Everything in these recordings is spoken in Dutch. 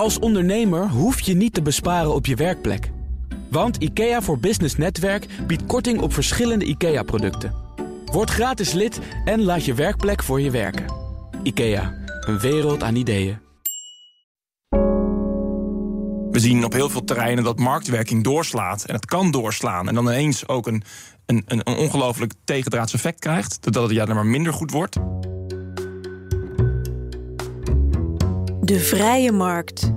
Als ondernemer hoef je niet te besparen op je werkplek. Want IKEA voor Business Netwerk biedt korting op verschillende IKEA-producten. Word gratis lid en laat je werkplek voor je werken. IKEA, een wereld aan ideeën. We zien op heel veel terreinen dat marktwerking doorslaat. En het kan doorslaan. En dan ineens ook een, een, een ongelooflijk tegendraads effect krijgt. Doordat het ja, maar minder goed wordt. De vrije markt.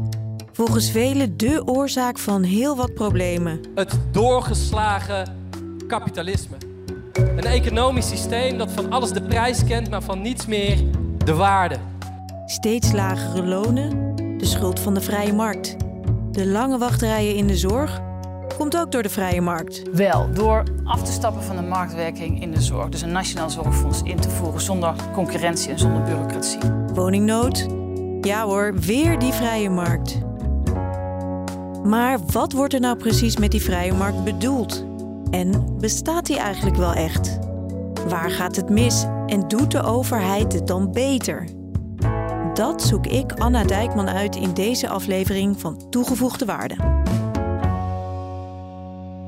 Volgens velen de oorzaak van heel wat problemen. Het doorgeslagen kapitalisme. Een economisch systeem dat van alles de prijs kent, maar van niets meer de waarde. Steeds lagere lonen, de schuld van de vrije markt. De lange wachtrijen in de zorg komt ook door de vrije markt. Wel, door af te stappen van de marktwerking in de zorg. Dus een nationaal zorgfonds in te voeren zonder concurrentie en zonder bureaucratie. Woningnood? Ja hoor, weer die vrije markt. Maar wat wordt er nou precies met die vrije markt bedoeld? En bestaat die eigenlijk wel echt? Waar gaat het mis en doet de overheid het dan beter? Dat zoek ik Anna Dijkman uit in deze aflevering van Toegevoegde Waarde.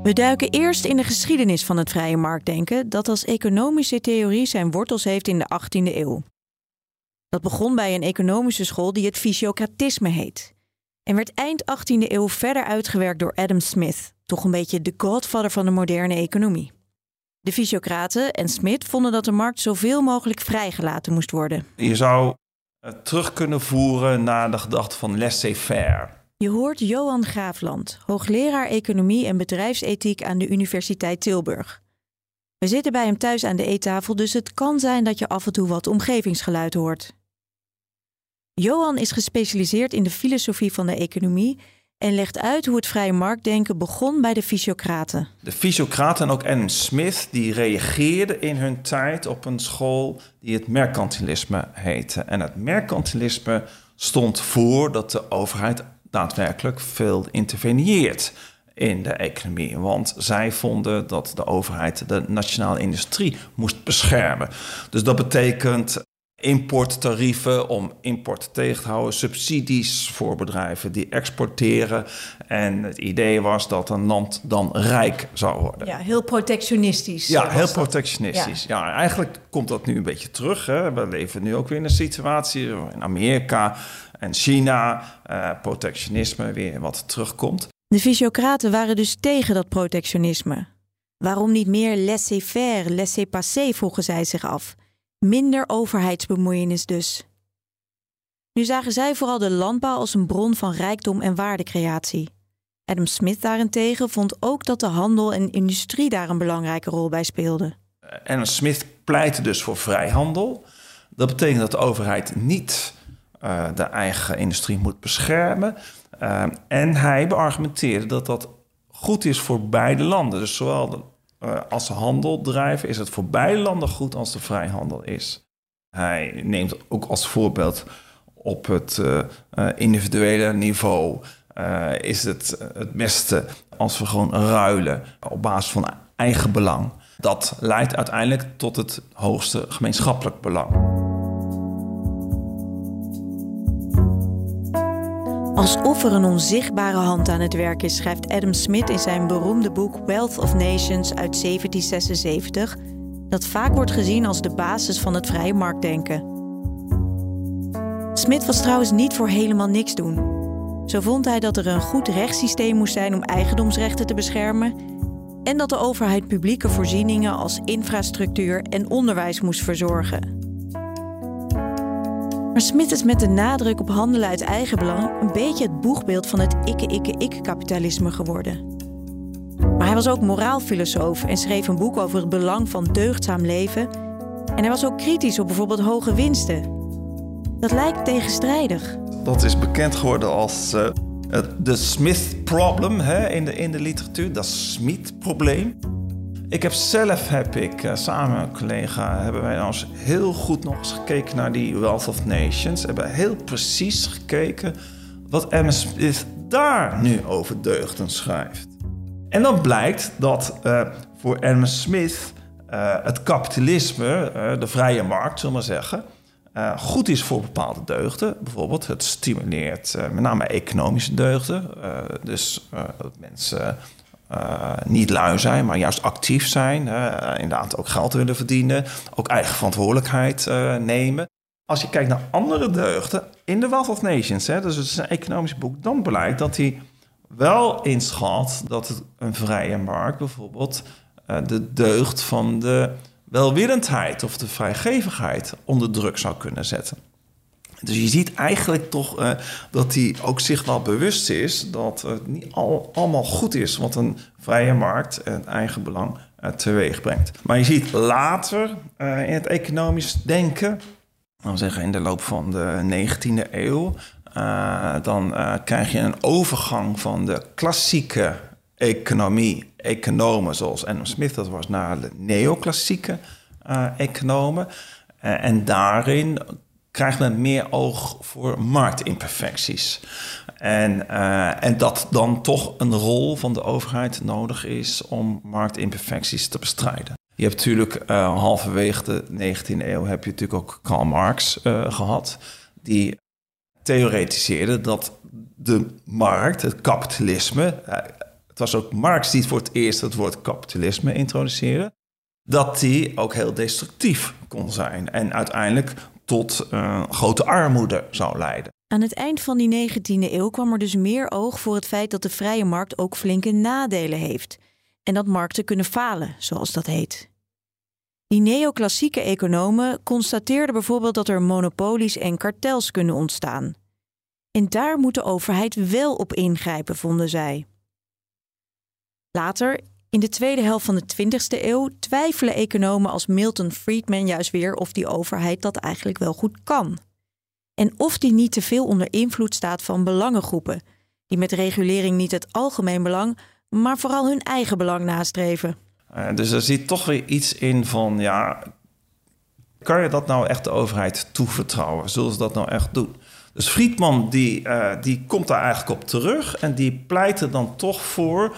We duiken eerst in de geschiedenis van het vrije marktdenken, dat als economische theorie zijn wortels heeft in de 18e eeuw. Dat begon bij een economische school die het fysiocratisme heet. En werd eind 18e eeuw verder uitgewerkt door Adam Smith, toch een beetje de godfather van de moderne economie. De fysiocraten en Smith vonden dat de markt zoveel mogelijk vrijgelaten moest worden. Je zou het terug kunnen voeren naar de gedachte van laissez-faire. Je hoort Johan Graafland, hoogleraar economie en bedrijfsethiek aan de Universiteit Tilburg. We zitten bij hem thuis aan de eettafel, dus het kan zijn dat je af en toe wat omgevingsgeluid hoort. Johan is gespecialiseerd in de filosofie van de economie en legt uit hoe het vrije marktdenken begon bij de fysiocraten. De fysiocraten en ook Adam Smith die reageerden in hun tijd op een school die het mercantilisme heette. En het mercantilisme stond voor dat de overheid daadwerkelijk veel interveneert in de economie. Want zij vonden dat de overheid de nationale industrie moest beschermen. Dus dat betekent importtarieven om import tegen te houden, subsidies voor bedrijven die exporteren. En het idee was dat een land dan rijk zou worden. Ja, heel protectionistisch. Ja, heel protectionistisch. Ja. eigenlijk komt dat nu een beetje terug. Hè. We leven nu ook weer in een situatie in Amerika en China uh, protectionisme weer wat terugkomt. De fysiocraten waren dus tegen dat protectionisme. Waarom niet meer laissez-faire, laissez-passer, vroegen zij zich af. Minder overheidsbemoeienis dus. Nu zagen zij vooral de landbouw als een bron van rijkdom en waardecreatie. Adam Smith daarentegen vond ook dat de handel en industrie daar een belangrijke rol bij speelden. Adam Smith pleitte dus voor vrijhandel. Dat betekent dat de overheid niet uh, de eigen industrie moet beschermen. Uh, en hij beargumenteerde dat dat goed is voor beide landen. Dus zowel de uh, als ze handel drijven, is het voor beide landen goed als de vrijhandel is. Hij neemt ook als voorbeeld op het uh, individuele niveau. is het het beste als we gewoon ruilen op basis van eigen belang. Dat leidt uiteindelijk tot het hoogste gemeenschappelijk belang. Alsof er een onzichtbare hand aan het werk is, schrijft Adam Smith in zijn beroemde boek Wealth of Nations uit 1776, dat vaak wordt gezien als de basis van het vrije marktdenken. Smith was trouwens niet voor helemaal niks doen. Zo vond hij dat er een goed rechtssysteem moest zijn om eigendomsrechten te beschermen en dat de overheid publieke voorzieningen als infrastructuur en onderwijs moest verzorgen. Maar Smit is met de nadruk op handelen uit eigen belang een beetje het boegbeeld van het ikke-ikke-ik-kapitalisme geworden. Maar hij was ook moraalfilosoof en schreef een boek over het belang van deugdzaam leven. En hij was ook kritisch op bijvoorbeeld hoge winsten. Dat lijkt tegenstrijdig. Dat is bekend geworden als uh, de Smith problem hè, in, de, in de literatuur, dat Smith-probleem. Ik heb zelf, heb ik, uh, samen met een collega, hebben wij eens heel goed nog eens gekeken naar die Wealth of Nations. Hebben heel precies gekeken wat Smith daar nu over deugden schrijft. En dan blijkt dat uh, voor Adam Smith uh, het kapitalisme, de vrije markt, zullen we maar zeggen, goed is voor bepaalde deugden. Bijvoorbeeld, het stimuleert met name economische deugden. Dus dat mensen niet lui zijn, maar juist actief zijn. inderdaad ook geld willen verdienen. Ook eigen verantwoordelijkheid nemen. Als je kijkt naar andere deugden in de Wealth of Nations, hè, dus het is een economisch boek, dan blijkt dat hij wel inschat dat het een vrije markt bijvoorbeeld de deugd van de welwillendheid of de vrijgevigheid onder druk zou kunnen zetten. Dus je ziet eigenlijk toch uh, dat hij ook zich wel bewust is dat het niet al, allemaal goed is wat een vrije markt en eigen belang uh, teweeg brengt. Maar je ziet later uh, in het economisch denken, dan zeggen in de loop van de 19e eeuw, dan krijg je een overgang van de klassieke economie, economen zoals Adam Smith dat was, naar de neoclassieke economen. En daarin krijgt men meer oog voor marktimperfecties. En, uh, en dat dan toch een rol van de overheid nodig is om marktimperfecties te bestrijden. Je hebt natuurlijk uh, halverwege de 19e eeuw heb je natuurlijk ook Karl Marx uh, gehad, die theoretiseerde dat de markt, het kapitalisme, het was ook Marx die voor het eerst het woord kapitalisme introduceerde, dat die ook heel destructief kon zijn en uiteindelijk tot uh, grote armoede zou leiden. Aan het eind van die 19e eeuw kwam er dus meer oog voor het feit dat de vrije markt ook flinke nadelen heeft en dat markten kunnen falen, zoals dat heet. Die neoclassieke economen constateerden bijvoorbeeld dat er monopolies en kartels kunnen ontstaan. En daar moet de overheid wel op ingrijpen, vonden zij. Later, in de tweede helft van de 20e eeuw, twijfelen economen als Milton Friedman juist weer of die overheid dat eigenlijk wel goed kan. En of die niet te veel onder invloed staat van belangengroepen, die met regulering niet het algemeen belang, maar vooral hun eigen belang nastreven. Uh, dus er zit toch weer iets in van, ja, kan je dat nou echt de overheid toevertrouwen? Zullen ze dat nou echt doen? Dus Friedman die, uh, die komt daar eigenlijk op terug en die pleit er dan toch voor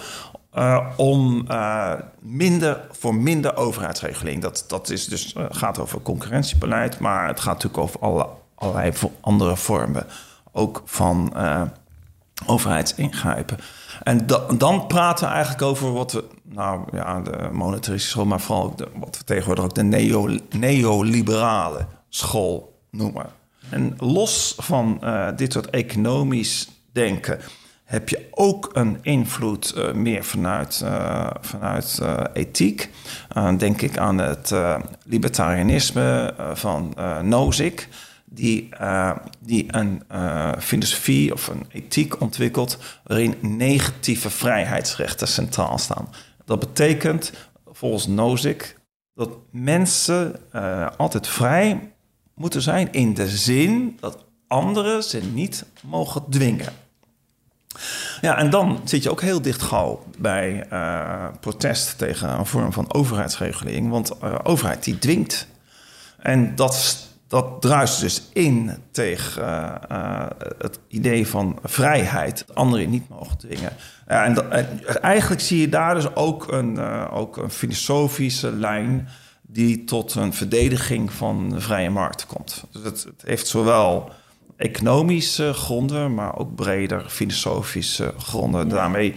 uh, om uh, minder, voor minder overheidsregeling. Dat, dat is dus, uh, gaat over concurrentiebeleid, maar het gaat natuurlijk over alle, allerlei andere vormen, ook van overheidsingrijpen. En da, dan praten we eigenlijk over wat we, nou ja, de monetaristische school, maar vooral wat we tegenwoordig ook de neo, neoliberale school noemen. En los van dit soort economisch denken heb je ook een invloed uh, meer vanuit, uh, vanuit uh, ethiek. denk ik aan het libertarianisme van Nozick, die, die een filosofie of een ethiek ontwikkelt waarin negatieve vrijheidsrechten centraal staan. Dat betekent volgens Nozick dat mensen altijd vrij moeten zijn in de zin dat anderen ze niet mogen dwingen. Ja, en dan zit je ook heel dicht gauw bij uh, protest tegen een vorm van overheidsregulering. Want uh, overheid die dwingt. En dat, dat druist dus in tegen uh, het idee van vrijheid. Anderen niet mogen dwingen. Ja, en, eigenlijk zie je daar dus ook een, ook een filosofische lijn die tot een verdediging van de vrije markt komt. Dus het heeft zowel economische gronden, maar ook breder filosofische gronden. Daarmee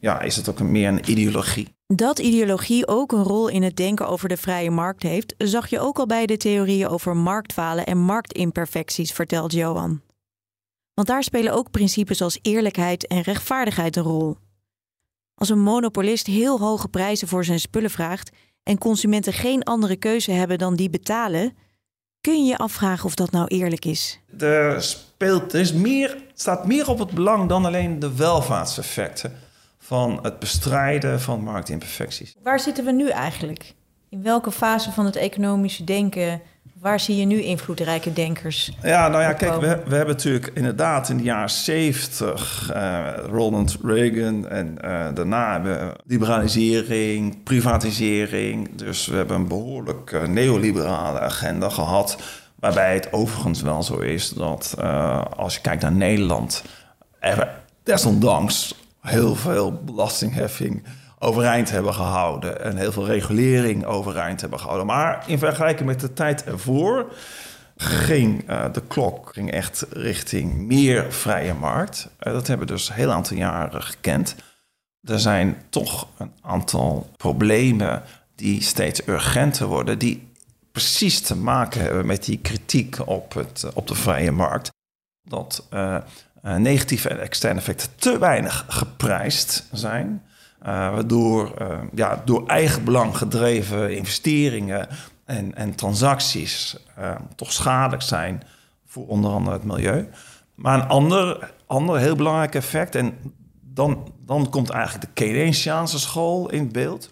ja, is het ook meer een ideologie. Dat ideologie ook een rol in het denken over de vrije markt heeft, zag je ook al bij de theorieën over marktfalen en marktimperfecties, vertelt Johan. Want daar spelen ook principes als eerlijkheid en rechtvaardigheid een rol. Als een monopolist heel hoge prijzen voor zijn spullen vraagt en consumenten geen andere keuze hebben dan die betalen, kun je je afvragen of dat nou eerlijk is. Er, speelt, er is meer, staat meer op het belang dan alleen de welvaartseffecten van het bestrijden van marktimperfecties. Waar zitten we nu eigenlijk? In welke fase van het economische denken Waar zie je nu invloedrijke denkers? Ja, nou ja, kijk, we, we hebben natuurlijk inderdaad in de jaren 70 uh, eh, Ronald Reagan en uh, daarna hebben we liberalisering, privatisering. Dus we hebben een behoorlijk uh, neoliberale agenda gehad. Waarbij het overigens wel zo is dat als je kijkt naar Nederland, er desondanks heel veel belastingheffing overeind hebben gehouden. En heel veel regulering overeind hebben gehouden. Maar in vergelijking met de tijd ervoor ging uh, de klok ging echt richting meer vrije markt. Uh, dat hebben we dus een heel aantal jaren gekend. Er zijn toch een aantal problemen die steeds urgenter worden, die precies te maken hebben met die kritiek op, het, op de vrije markt. Dat negatieve en externe effecten te weinig geprijsd zijn. Waardoor ja, door eigen belang gedreven investeringen en, en transacties uh, toch schadelijk zijn voor onder andere het milieu. Maar een ander, ander heel belangrijk effect, en dan, dan komt eigenlijk de Keynesiaanse school in beeld.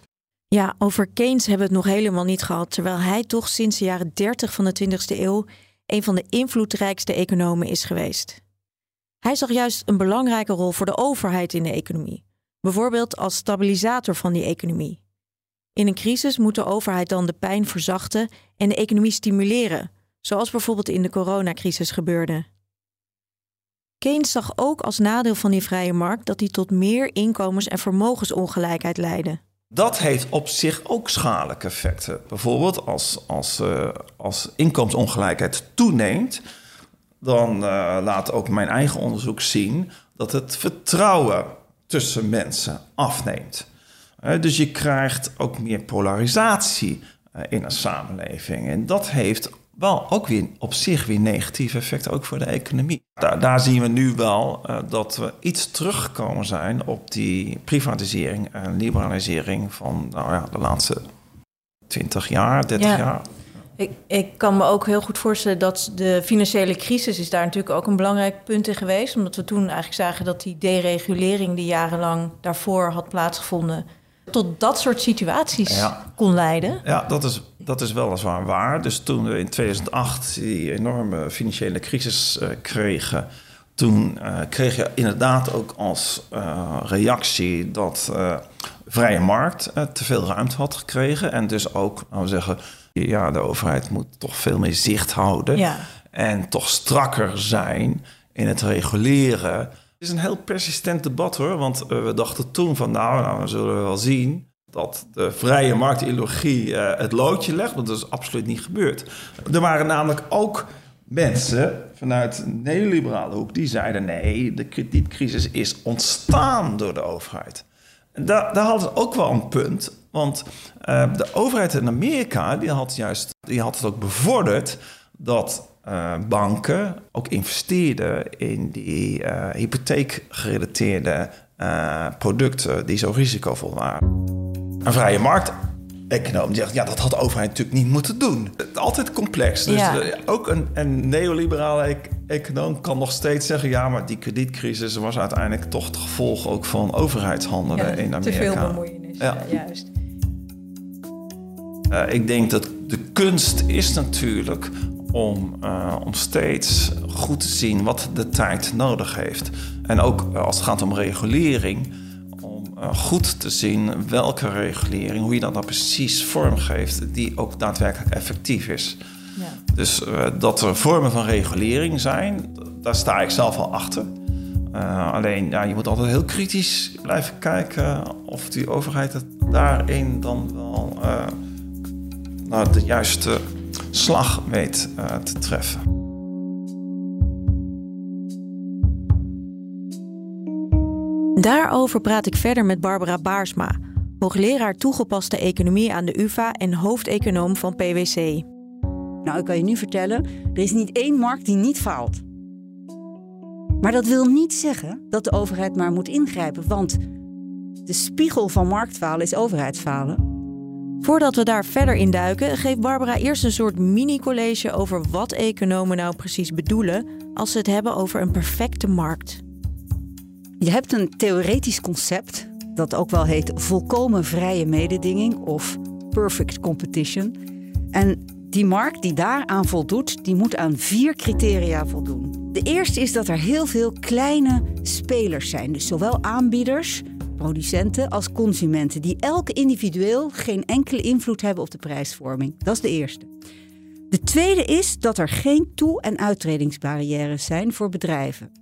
Ja, over Keynes hebben we het nog helemaal niet gehad, terwijl hij toch sinds de jaren 30 van de 20e eeuw een van de invloedrijkste economen is geweest. Hij zag juist een belangrijke rol voor de overheid in de economie, bijvoorbeeld als stabilisator van die economie. In een crisis moet de overheid dan de pijn verzachten en de economie stimuleren, zoals bijvoorbeeld in de coronacrisis gebeurde. Keynes zag ook als nadeel van die vrije markt dat die tot meer inkomens- en vermogensongelijkheid leidde. Dat heeft op zich ook schadelijke effecten. Bijvoorbeeld als, als, uh, als inkomensongelijkheid toeneemt, dan uh, laat ook mijn eigen onderzoek zien dat het vertrouwen tussen mensen afneemt dus je krijgt ook meer polarisatie eh, in een samenleving. En dat heeft wel ook weer op zich weer negatieve effecten, ook voor de economie. Daar, daar zien we nu wel uh, dat we iets teruggekomen zijn op die privatisering en liberalisering van nou ja, de laatste 20 jaar, 30 ja. jaar. Ik, ik, kan me ook heel goed voorstellen dat de financiële crisis is daar natuurlijk ook een belangrijk punt in geweest. Omdat we toen eigenlijk zagen dat die deregulering die jarenlang daarvoor had plaatsgevonden, tot dat soort situaties kon leiden. Ja, dat is, dat is weliswaar waar. Dus toen we in 2008 die enorme financiële crisis uh, kregen... toen uh, kreeg je inderdaad ook als uh, reactie dat vrije markt te veel ruimte had gekregen. En dus ook, nou we zeggen, ja, de overheid moet toch veel meer zicht houden... Ja. en toch strakker zijn in het reguleren het is een heel persistent debat hoor. Want uh, we dachten toen van nou, nou, dan zullen we wel zien dat de vrije marktideologie uh, het loodje legt. Want dat is absoluut niet gebeurd. Er waren namelijk ook mensen vanuit de neoliberale hoek die zeiden: nee, de kredietcrisis is ontstaan door de overheid. En daar, daar hadden ze ook wel een punt. Want uh, de overheid in Amerika die had, juist, die had het ook bevorderd dat uh, banken ook investeerden in die uh, hypotheekgerelateerde producten die zo risicovol waren. Een vrije markt. Econoom die zegt, ja, dat had de overheid natuurlijk niet moeten doen. Altijd complex. Dus ja. ook een, een neoliberale econoom kan nog steeds zeggen... ja, maar die kredietcrisis was uiteindelijk toch het gevolg ook van overheidshandelen ja, in Amerika. Te veel bemoeienis, ja. juist. Ik denk dat de kunst is natuurlijk om, uh, om steeds goed te zien wat de tijd nodig heeft. En ook uh, als het gaat om regulering, om goed te zien welke regulering, hoe je dat nou precies vormgeeft, die ook daadwerkelijk effectief is. Ja. Dus dat er vormen van regulering zijn, daar sta ik zelf al achter. alleen, ja, je moet altijd heel kritisch blijven kijken of die overheid het daarin dan wel nou, de juiste slag weet uh, te treffen. Daarover praat ik verder met Barbara Baarsma, hoogleraar toegepaste economie aan de UVA en hoofdeconoom van PwC. Nou, ik kan je nu vertellen, er is niet één markt die niet faalt. Maar dat wil niet zeggen dat de overheid maar moet ingrijpen, want de spiegel van marktfalen is overheidsfalen. Voordat we daar verder in duiken, geeft Barbara eerst een soort mini-college over wat economen nou precies bedoelen als ze het hebben over een perfecte markt. Je hebt een theoretisch concept dat ook wel heet volkomen vrije mededinging of perfect competition. En die markt die daaraan voldoet, die moet aan vier criteria voldoen. De eerste is dat er heel veel kleine spelers zijn, dus zowel aanbieders producenten als consumenten, die elk individueel geen enkele invloed hebben op de prijsvorming. Dat is de eerste. De tweede is dat er geen toe- en uittredingsbarrières zijn voor bedrijven.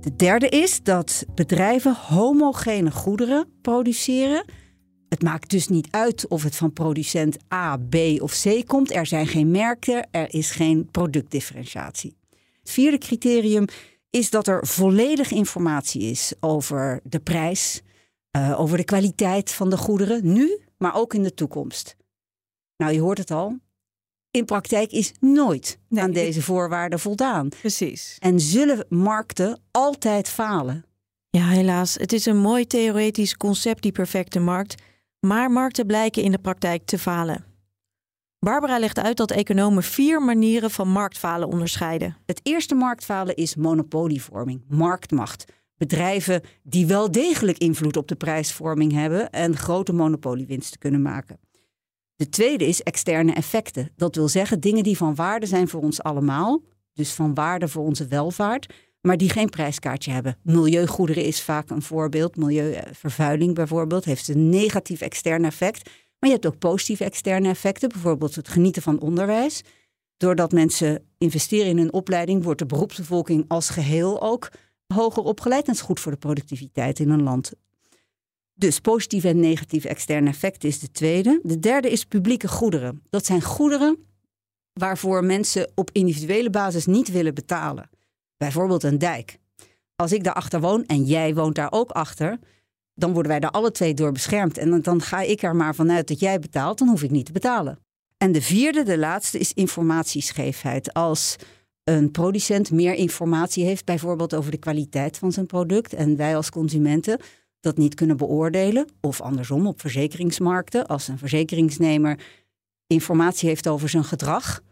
De derde is dat bedrijven homogene goederen produceren het maakt dus niet uit of het van producent A, B of C komt. Er zijn geen merken, er is geen productdifferentiatie. Het vierde criterium is dat er volledig informatie is over de prijs, uh, over de kwaliteit van de goederen, nu, maar ook in de toekomst. Nou, je hoort het al. In praktijk is nooit aan deze voorwaarden voldaan. Precies. En zullen markten altijd falen? Ja, helaas. Het is een mooi theoretisch concept, die perfecte markt. Maar markten blijken in de praktijk te falen. Barbara legt uit dat economen vier manieren van marktfalen onderscheiden. Het eerste marktfalen is monopolievorming, marktmacht. Bedrijven die wel degelijk invloed op de prijsvorming hebben en grote monopoliewinsten kunnen maken. De tweede is externe effecten. Dat wil zeggen dingen die van waarde zijn voor ons allemaal, dus van waarde voor onze welvaart, maar die geen prijskaartje hebben. Milieugoederen is vaak een voorbeeld. Milieuvervuiling bijvoorbeeld heeft een negatief extern effect. Maar je hebt ook positieve externe effecten, bijvoorbeeld het genieten van onderwijs. Doordat mensen investeren in een opleiding, wordt de beroepsbevolking als geheel ook hoger opgeleid. En is goed voor de productiviteit in een land. Dus positieve en negatieve externe effecten is de tweede. De derde is publieke goederen. Dat zijn goederen waarvoor mensen op individuele basis niet willen betalen. Bijvoorbeeld een dijk. Als ik daarachter woon en jij woont daar ook achter, dan worden wij daar alle twee door beschermd. En dan ga ik er maar vanuit dat jij betaalt, dan hoef ik niet te betalen. En de vierde, de laatste, is informatiescheefheid. Als een producent meer informatie heeft, bijvoorbeeld over de kwaliteit van zijn product, en wij als consumenten dat niet kunnen beoordelen, of andersom op verzekeringsmarkten, als een verzekeringsnemer informatie heeft over zijn gedrag,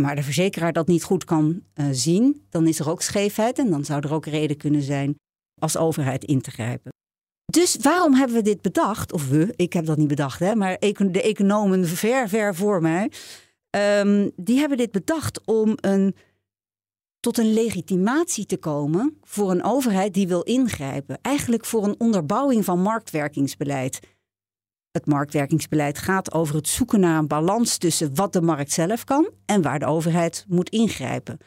maar de verzekeraar dat niet goed kan uh, zien, dan is er ook scheefheid en dan zou er ook reden kunnen zijn als overheid in te grijpen. Dus waarom hebben we dit bedacht? Of we, ik heb dat niet bedacht, hè, maar de economen ver, ver voor mij, um, die hebben dit bedacht om een, tot een legitimatie te komen voor een overheid die wil ingrijpen. Eigenlijk voor een onderbouwing van marktwerkingsbeleid. Het marktwerkingsbeleid gaat over het zoeken naar een balans tussen wat de markt zelf kan en waar de overheid moet ingrijpen.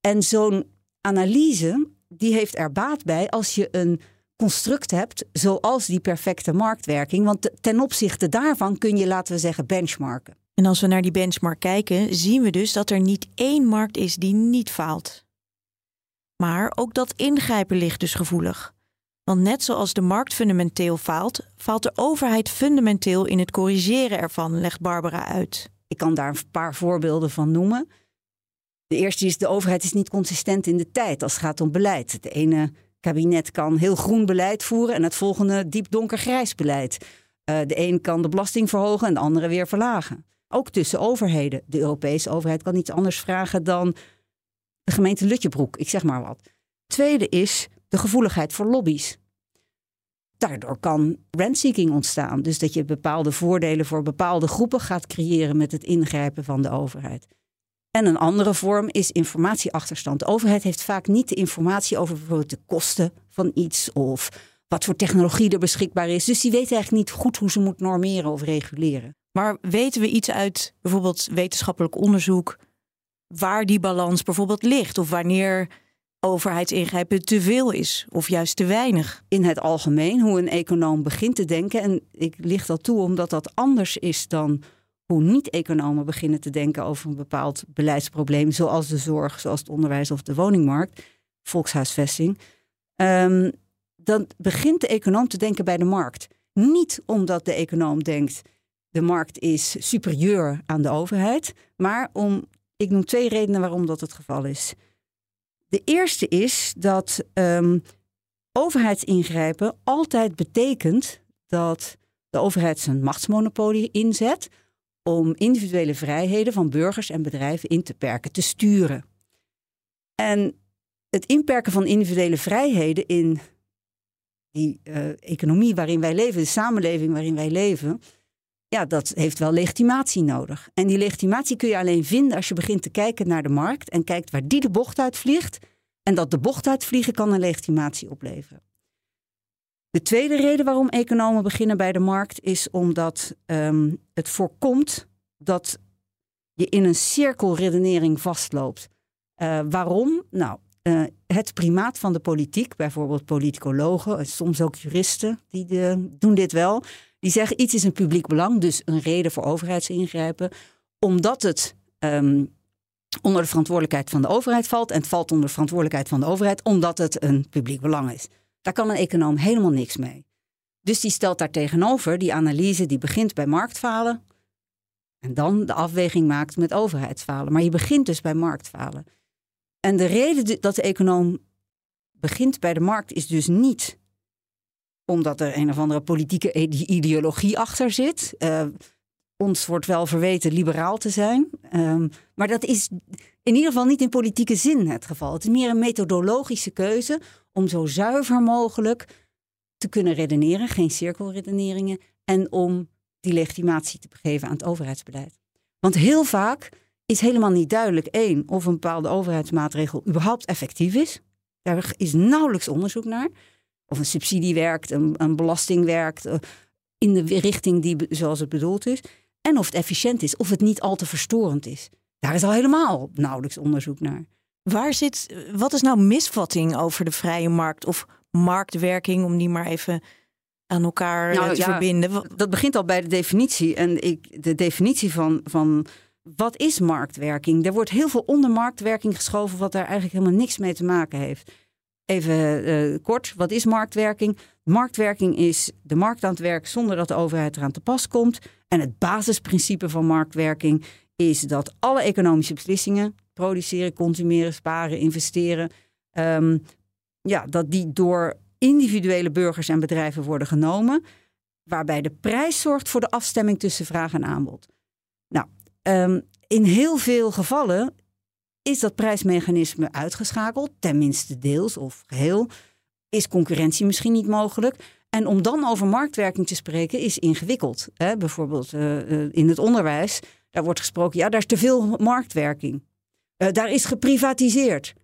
En zo'n analyse die heeft er baat bij als je een construct hebt zoals die perfecte marktwerking. Want ten opzichte daarvan kun je, laten we zeggen, benchmarken. En als we naar die benchmark kijken, zien we dus dat er niet één markt is die niet faalt. Maar ook dat ingrijpen ligt dus gevoelig. Want net zoals de markt fundamenteel faalt, faalt de overheid fundamenteel in het corrigeren ervan, legt Barbara uit. Ik kan daar een paar voorbeelden van noemen. De eerste is: de overheid is niet consistent in de tijd als het gaat om beleid. Het ene kabinet kan heel groen beleid voeren en het volgende diep donkergrijs beleid. Uh, de een kan de belasting verhogen en de andere weer verlagen. Ook tussen overheden. De Europese overheid kan niets anders vragen dan de gemeente Lutjebroek, ik zeg maar wat. Tweede is de gevoeligheid voor lobby's. Daardoor kan rentseeking ontstaan. Dus dat je bepaalde voordelen voor bepaalde groepen gaat creëren met het ingrijpen van de overheid. En een andere vorm is informatieachterstand. De overheid heeft vaak niet de informatie over bijvoorbeeld de kosten van iets of wat voor technologie er beschikbaar is. Dus die weet eigenlijk niet goed hoe ze moet normeren of reguleren. Maar weten we iets uit bijvoorbeeld wetenschappelijk onderzoek waar die balans bijvoorbeeld ligt of wanneer overheidsingrijpen te veel is of juist te weinig? In het algemeen, hoe een econoom begint te denken, en ik licht dat toe omdat dat anders is dan hoe niet-economen beginnen te denken over een bepaald beleidsprobleem, zoals de zorg, zoals het onderwijs of de woningmarkt, volkshuisvesting, um, dan begint de econoom te denken bij de markt. Niet omdat de econoom denkt de markt is superieur aan de overheid, maar om, ik noem twee redenen waarom dat het geval is. De eerste is dat um, overheidsingrijpen altijd betekent dat de overheid zijn machtsmonopolie inzet om individuele vrijheden van burgers en bedrijven in te perken, te sturen. En het inperken van individuele vrijheden in die uh, economie waarin wij leven, de samenleving waarin wij leven, ja, dat heeft wel legitimatie nodig. En die legitimatie kun je alleen vinden als je begint te kijken naar de markt en kijkt waar die de bocht uitvliegt. En dat de bocht uitvliegen kan een legitimatie opleveren. De tweede reden waarom economen beginnen bij de markt is omdat um, het voorkomt dat je in een cirkelredenering vastloopt. Uh, waarom? Nou, uh, het primaat van de politiek, bijvoorbeeld politicologen, soms ook juristen, die de, doen dit wel. Die zeggen iets is een publiek belang, dus een reden voor overheidsingrijpen, omdat het ehm, onder de verantwoordelijkheid van de overheid valt. En het valt onder de verantwoordelijkheid van de overheid omdat het een publiek belang is. Daar kan een econoom helemaal niks mee. Dus die stelt daar tegenover, die analyse die begint bij marktfalen. En dan de afweging maakt met overheidsfalen. Maar je begint dus bij marktfalen. En de reden dat de econoom begint bij de markt is dus niet omdat er een of andere politieke ideologie achter zit. Uh, ons wordt wel verweten liberaal te zijn. Um, maar dat is in ieder geval niet in politieke zin het geval. Het is meer een methodologische keuze om zo zuiver mogelijk te kunnen redeneren, geen cirkelredeneringen, en om die legitimatie te geven aan het overheidsbeleid. Want heel vaak is helemaal niet duidelijk, één, of een bepaalde overheidsmaatregel überhaupt effectief is. Daar is nauwelijks onderzoek naar. Of een subsidie werkt, een, een belasting werkt, eh, in de richting die zoals het bedoeld is. En of het efficiënt is, of het niet al te verstorend is. Daar is al helemaal nauwelijks onderzoek naar. Waar zit, wat is nou misvatting over de vrije markt of marktwerking, om die maar even aan elkaar eh, nou, te verbinden? Dat begint al bij de definitie. En ik, de definitie van, van wat is marktwerking? Er wordt heel veel onder marktwerking geschoven, wat daar eigenlijk helemaal niks mee te maken heeft. Even uh, kort, wat is marktwerking? Marktwerking is de markt aan het werk zonder dat de overheid eraan te pas komt. En het basisprincipe van marktwerking is dat alle economische beslissingen, produceren, consumeren, sparen, investeren, um, ja, dat die door individuele burgers en bedrijven worden genomen, waarbij de prijs zorgt voor de afstemming tussen vraag en aanbod. Nou, um, in heel veel gevallen is dat prijsmechanisme uitgeschakeld, tenminste deels of geheel. Is concurrentie misschien niet mogelijk? En om dan over marktwerking te spreken is ingewikkeld. Hè? Bijvoorbeeld uh, in het onderwijs, daar wordt gesproken, ja, daar is te veel marktwerking. Uh, daar is geprivatiseerd.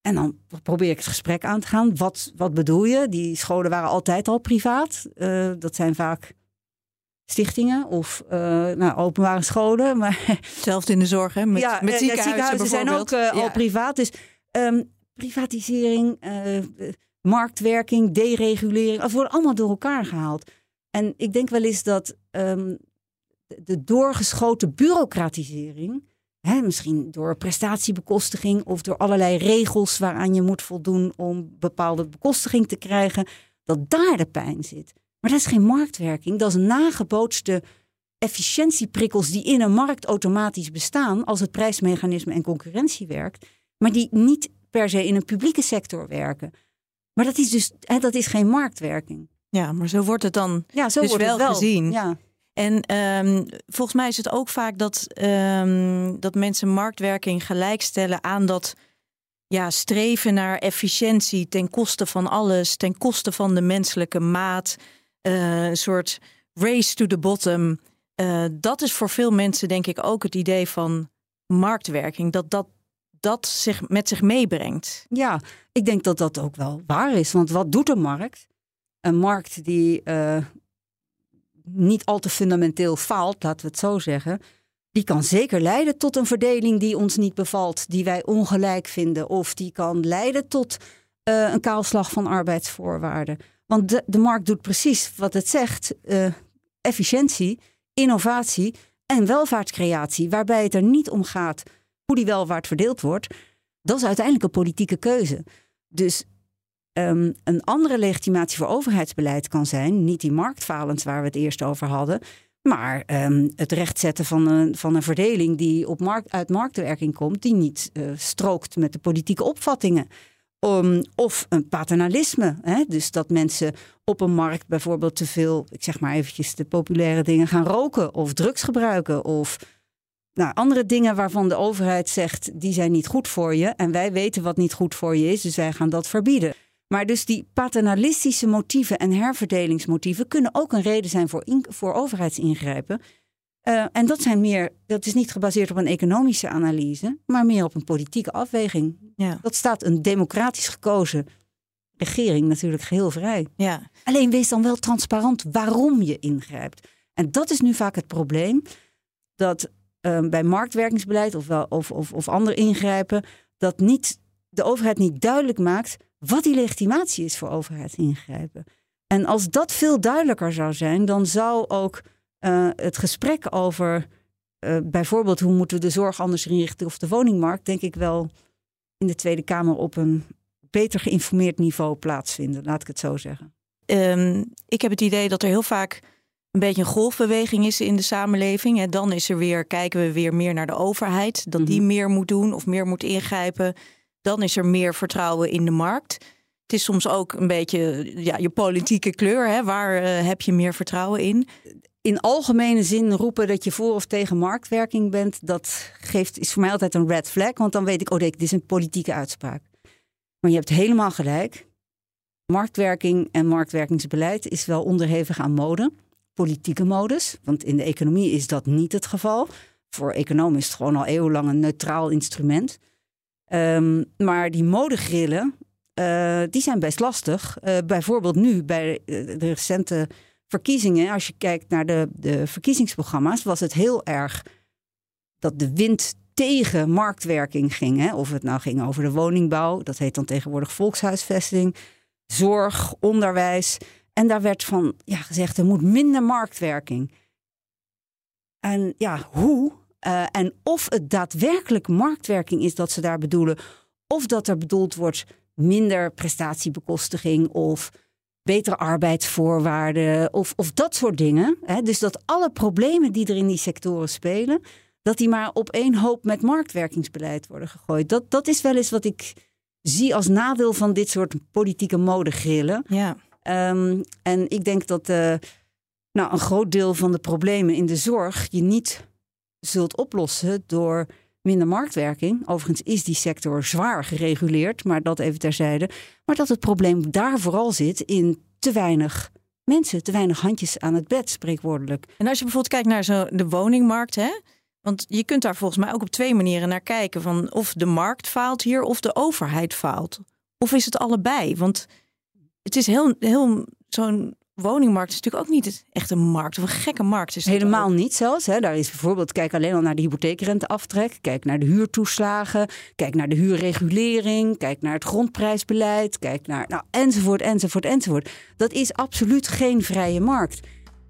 En dan probeer ik het gesprek aan te gaan. Wat, wat bedoel je? Die scholen waren altijd al privaat. dat zijn vaak stichtingen of uh, nou, openbare scholen. Maar Hetzelfde in de zorg, hè? Met, ja, met ziekenhuizen, ziekenhuizen zijn ook uh, al privaat. Dus um, privatisering, uh, marktwerking, deregulering, dat worden allemaal door elkaar gehaald. En ik denk wel eens dat um, de doorgeschoten bureaucratisering, hè, misschien door prestatiebekostiging of door allerlei regels waaraan je moet voldoen om bepaalde bekostiging te krijgen, dat daar de pijn zit. Maar dat is geen marktwerking, dat is nagebootste efficiëntieprikkels die in een markt automatisch bestaan als het prijsmechanisme en concurrentie werkt, maar die niet per se in een publieke sector werken. Maar dat is dus hè, dat is geen marktwerking. Ja, maar zo wordt het dan ja, zo dus wordt wel, het wel gezien. Ja. En um, volgens mij is het ook vaak dat, um, dat mensen marktwerking gelijkstellen aan dat ja, streven naar efficiëntie ten koste van alles, ten koste van de menselijke maat. Uh, een soort race to the bottom. Uh, dat is voor veel mensen denk ik ook het idee van marktwerking. Dat dat, dat zich met zich meebrengt. Ja, ik denk dat dat ook wel waar is. Want wat doet een markt? Een markt die uh, niet al te fundamenteel faalt, laten we het zo zeggen. Die kan zeker leiden tot een verdeling die ons niet bevalt, die wij ongelijk vinden. Of die kan leiden tot uh, een kaalslag van arbeidsvoorwaarden. Want de, de markt doet precies wat het zegt: uh, efficiëntie, innovatie en welvaartscreatie. Waarbij het er niet om gaat hoe die welvaart verdeeld wordt. Dat is uiteindelijk een politieke keuze. Dus um, een andere legitimatie voor overheidsbeleid kan zijn, niet die marktfalens waar we het eerst over hadden, maar um, het rechtzetten van een, van een verdeling die op markt, uit marktwerking komt, die niet uh, strookt met de politieke opvattingen. Of een paternalisme. Hè? Dus dat mensen op een markt bijvoorbeeld te veel, ik zeg maar eventjes de populaire dingen gaan roken of drugs gebruiken of nou, andere dingen waarvan de overheid zegt die zijn niet goed voor je en wij weten wat niet goed voor je is, dus wij gaan dat verbieden. Maar dus die paternalistische motieven en herverdelingsmotieven kunnen ook een reden zijn voor, voor overheidsingrijpen. Uh, en dat zijn meer, dat is niet gebaseerd op een economische analyse, maar meer op een politieke afweging. Ja. Dat staat een democratisch gekozen regering natuurlijk geheel vrij. Ja. Alleen wees dan wel transparant waarom je ingrijpt. En dat is nu vaak het probleem. Dat uh, bij marktwerkingsbeleid of, wel, of, of, of ander ingrijpen, dat niet, de overheid niet duidelijk maakt wat die legitimatie is voor overheidsingrijpen. En als dat veel duidelijker zou zijn, dan zou ook uh, het gesprek over uh, bijvoorbeeld hoe moeten we de zorg anders inrichten of de woningmarkt, denk ik wel in de Tweede Kamer op een beter geïnformeerd niveau plaatsvinden, laat ik het zo zeggen. Um, ik heb het idee dat er heel vaak een beetje een golfbeweging is in de samenleving. En dan is er weer, kijken we weer meer naar de overheid, dat die mhm. meer moet doen of meer moet ingrijpen. Dan is er meer vertrouwen in de markt. Het is soms ook een beetje ja, je politieke kleur. Hè? Waar uh, heb je meer vertrouwen in? in algemene zin roepen dat je voor of tegen marktwerking bent, dat geeft, is voor mij altijd een red flag. Want dan weet ik, oh dit is een politieke uitspraak. Maar je hebt helemaal gelijk. Marktwerking en marktwerkingsbeleid is wel onderhevig aan mode. Politieke modus. Want in de economie is dat niet het geval. Voor economen is het gewoon al eeuwenlang een neutraal instrument. Um, maar die modegrillen, uh, die zijn best lastig. Uh, bijvoorbeeld nu bij de recente verkiezingen, als je kijkt naar de, de verkiezingsprogramma's, was het heel erg dat de wind tegen marktwerking ging. Hè? Of het nou ging over de woningbouw, dat heet dan tegenwoordig volkshuisvesting, zorg, onderwijs. En daar werd van ja, gezegd, er moet minder marktwerking. En ja, hoe? Uh, en of het daadwerkelijk marktwerking is dat ze daar bedoelen, of dat er bedoeld wordt minder prestatiebekostiging of betere arbeidsvoorwaarden of, of dat soort dingen. Hè? Dus dat alle problemen die er in die sectoren spelen, dat die maar op één hoop met marktwerkingsbeleid worden gegooid. Dat, dat is wel eens wat ik zie als nadeel van dit soort politieke modegrillen. Ja. Um, en ik denk dat uh, nou, een groot deel van de problemen in de zorg je niet zult oplossen door minder marktwerking. Overigens is die sector zwaar gereguleerd, maar dat even terzijde. Maar dat het probleem daar vooral zit in te weinig mensen, te weinig handjes aan het bed, spreekwoordelijk. En als je bijvoorbeeld kijkt naar zo de woningmarkt, hè? Want je kunt daar volgens mij ook op twee manieren naar kijken: van of de markt faalt hier of de overheid faalt. Of is het allebei? Want het is heel, heel zo'n woningmarkt is natuurlijk ook niet echt een markt of een gekke markt. Is Helemaal niet zelfs. Hè. Daar is bijvoorbeeld, kijk alleen al naar de hypotheekrenteaftrek, kijk naar de huurtoeslagen, kijk naar de huurregulering, kijk naar het grondprijsbeleid, kijk naar, nou, enzovoort, enzovoort, enzovoort. Dat is absoluut geen vrije markt.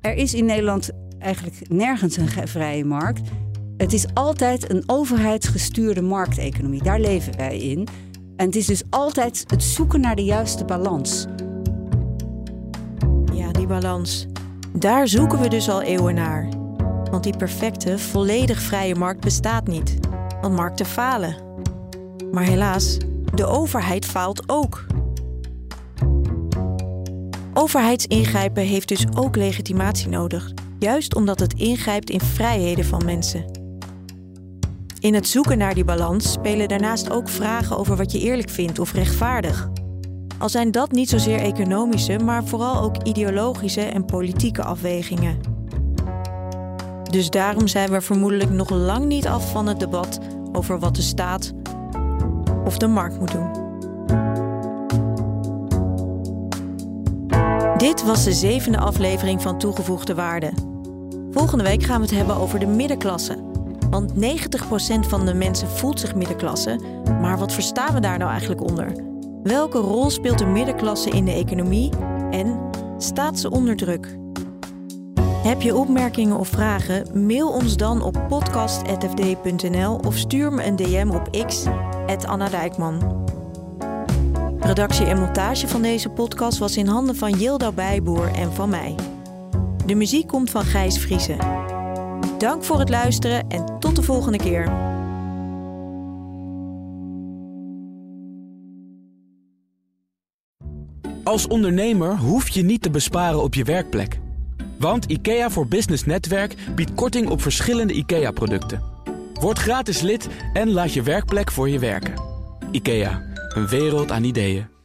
Er is in Nederland eigenlijk nergens een vrije markt. Het is altijd een overheidsgestuurde markteconomie. Daar leven wij in. En het is dus altijd het zoeken naar de juiste balans balans. Daar zoeken we dus al eeuwen naar. Want die perfecte, volledig vrije markt bestaat niet. Want markten falen. Maar helaas, de overheid faalt ook. Overheidsingrijpen heeft dus ook legitimatie nodig, juist omdat het ingrijpt in vrijheden van mensen. In het zoeken naar die balans spelen daarnaast ook vragen over wat je eerlijk vindt of rechtvaardig. Al zijn dat niet zozeer economische, maar vooral ook ideologische en politieke afwegingen. Dus daarom zijn we vermoedelijk nog lang niet af van het debat over wat de staat of de markt moet doen. Dit was de zevende aflevering van Toegevoegde Waarde. Volgende week gaan we het hebben over de middenklasse. Want 90% van de mensen voelt zich middenklasse, maar wat verstaan we daar nou eigenlijk onder? Welke rol speelt de middenklasse in de economie en staat ze onder druk? Heb je opmerkingen of vragen? Mail ons dan op podcast.fd.nl of stuur me een DM op x, Anna. Redactie en montage van deze podcast was in handen van Jilda Bijboer en van mij. De muziek komt van Gijs Vriezen. Dank voor het luisteren en tot de volgende keer. Als ondernemer hoef je niet te besparen op je werkplek. Want IKEA voor Business Netwerk biedt korting op verschillende IKEA-producten. Word gratis lid en laat je werkplek voor je werken. IKEA, een wereld aan ideeën.